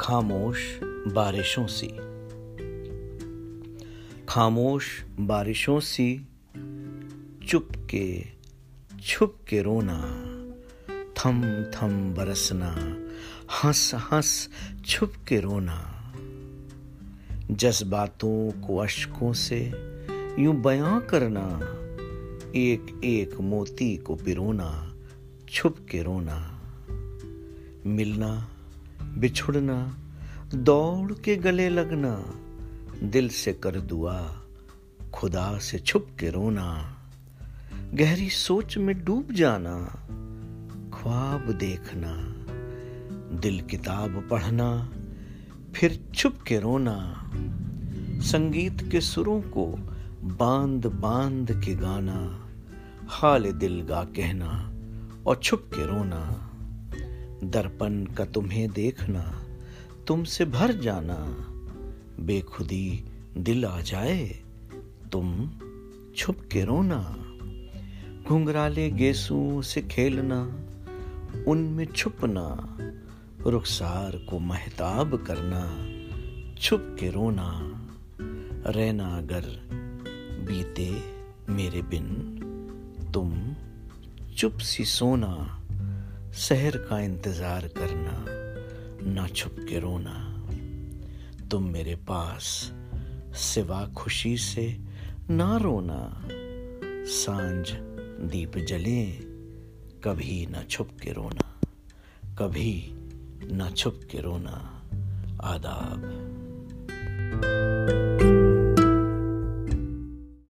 खामोश बारिशों सी। खामोश बारिशों सी चुप के छुप के रोना थम थम बरसना हंस हंस छुप के रोना। जज्बातों को अशकों से यूँ बयां करना एक एक मोती को पिरोना छुप के रोना। मिलना बिछुड़ना, दौड़ के गले लगना, दिल से कर दुआ, खुदा से छुप के रोना। गहरी सोच में डूब जाना, ख्वाब देखना, दिल किताब पढ़ना, फिर छुप के रोना। संगीत के सुरों को बाँध बाँध के गाना, हाल दिल गा कहना और छुप के रोना। दर्पण का तुम्हें देखना, तुमसे भर जाना। बेखुदी दिल आ जाए, तुम छुप के रोना। घुंघराले गेसुओं से खेलना, उनमें छुपना, रुखसार को महताब करना छुप के रोना। रहना अगर बीते मेरे बिन, तुम चुप सी सोना। शहर का इंतज़ार करना, ना छुप के रोना। तुम मेरे पास सिवा खुशी से ना रोना। साँझ दीप जले, कभी ना छुप के रोना। कभी ना छुप के रोना। आदाब।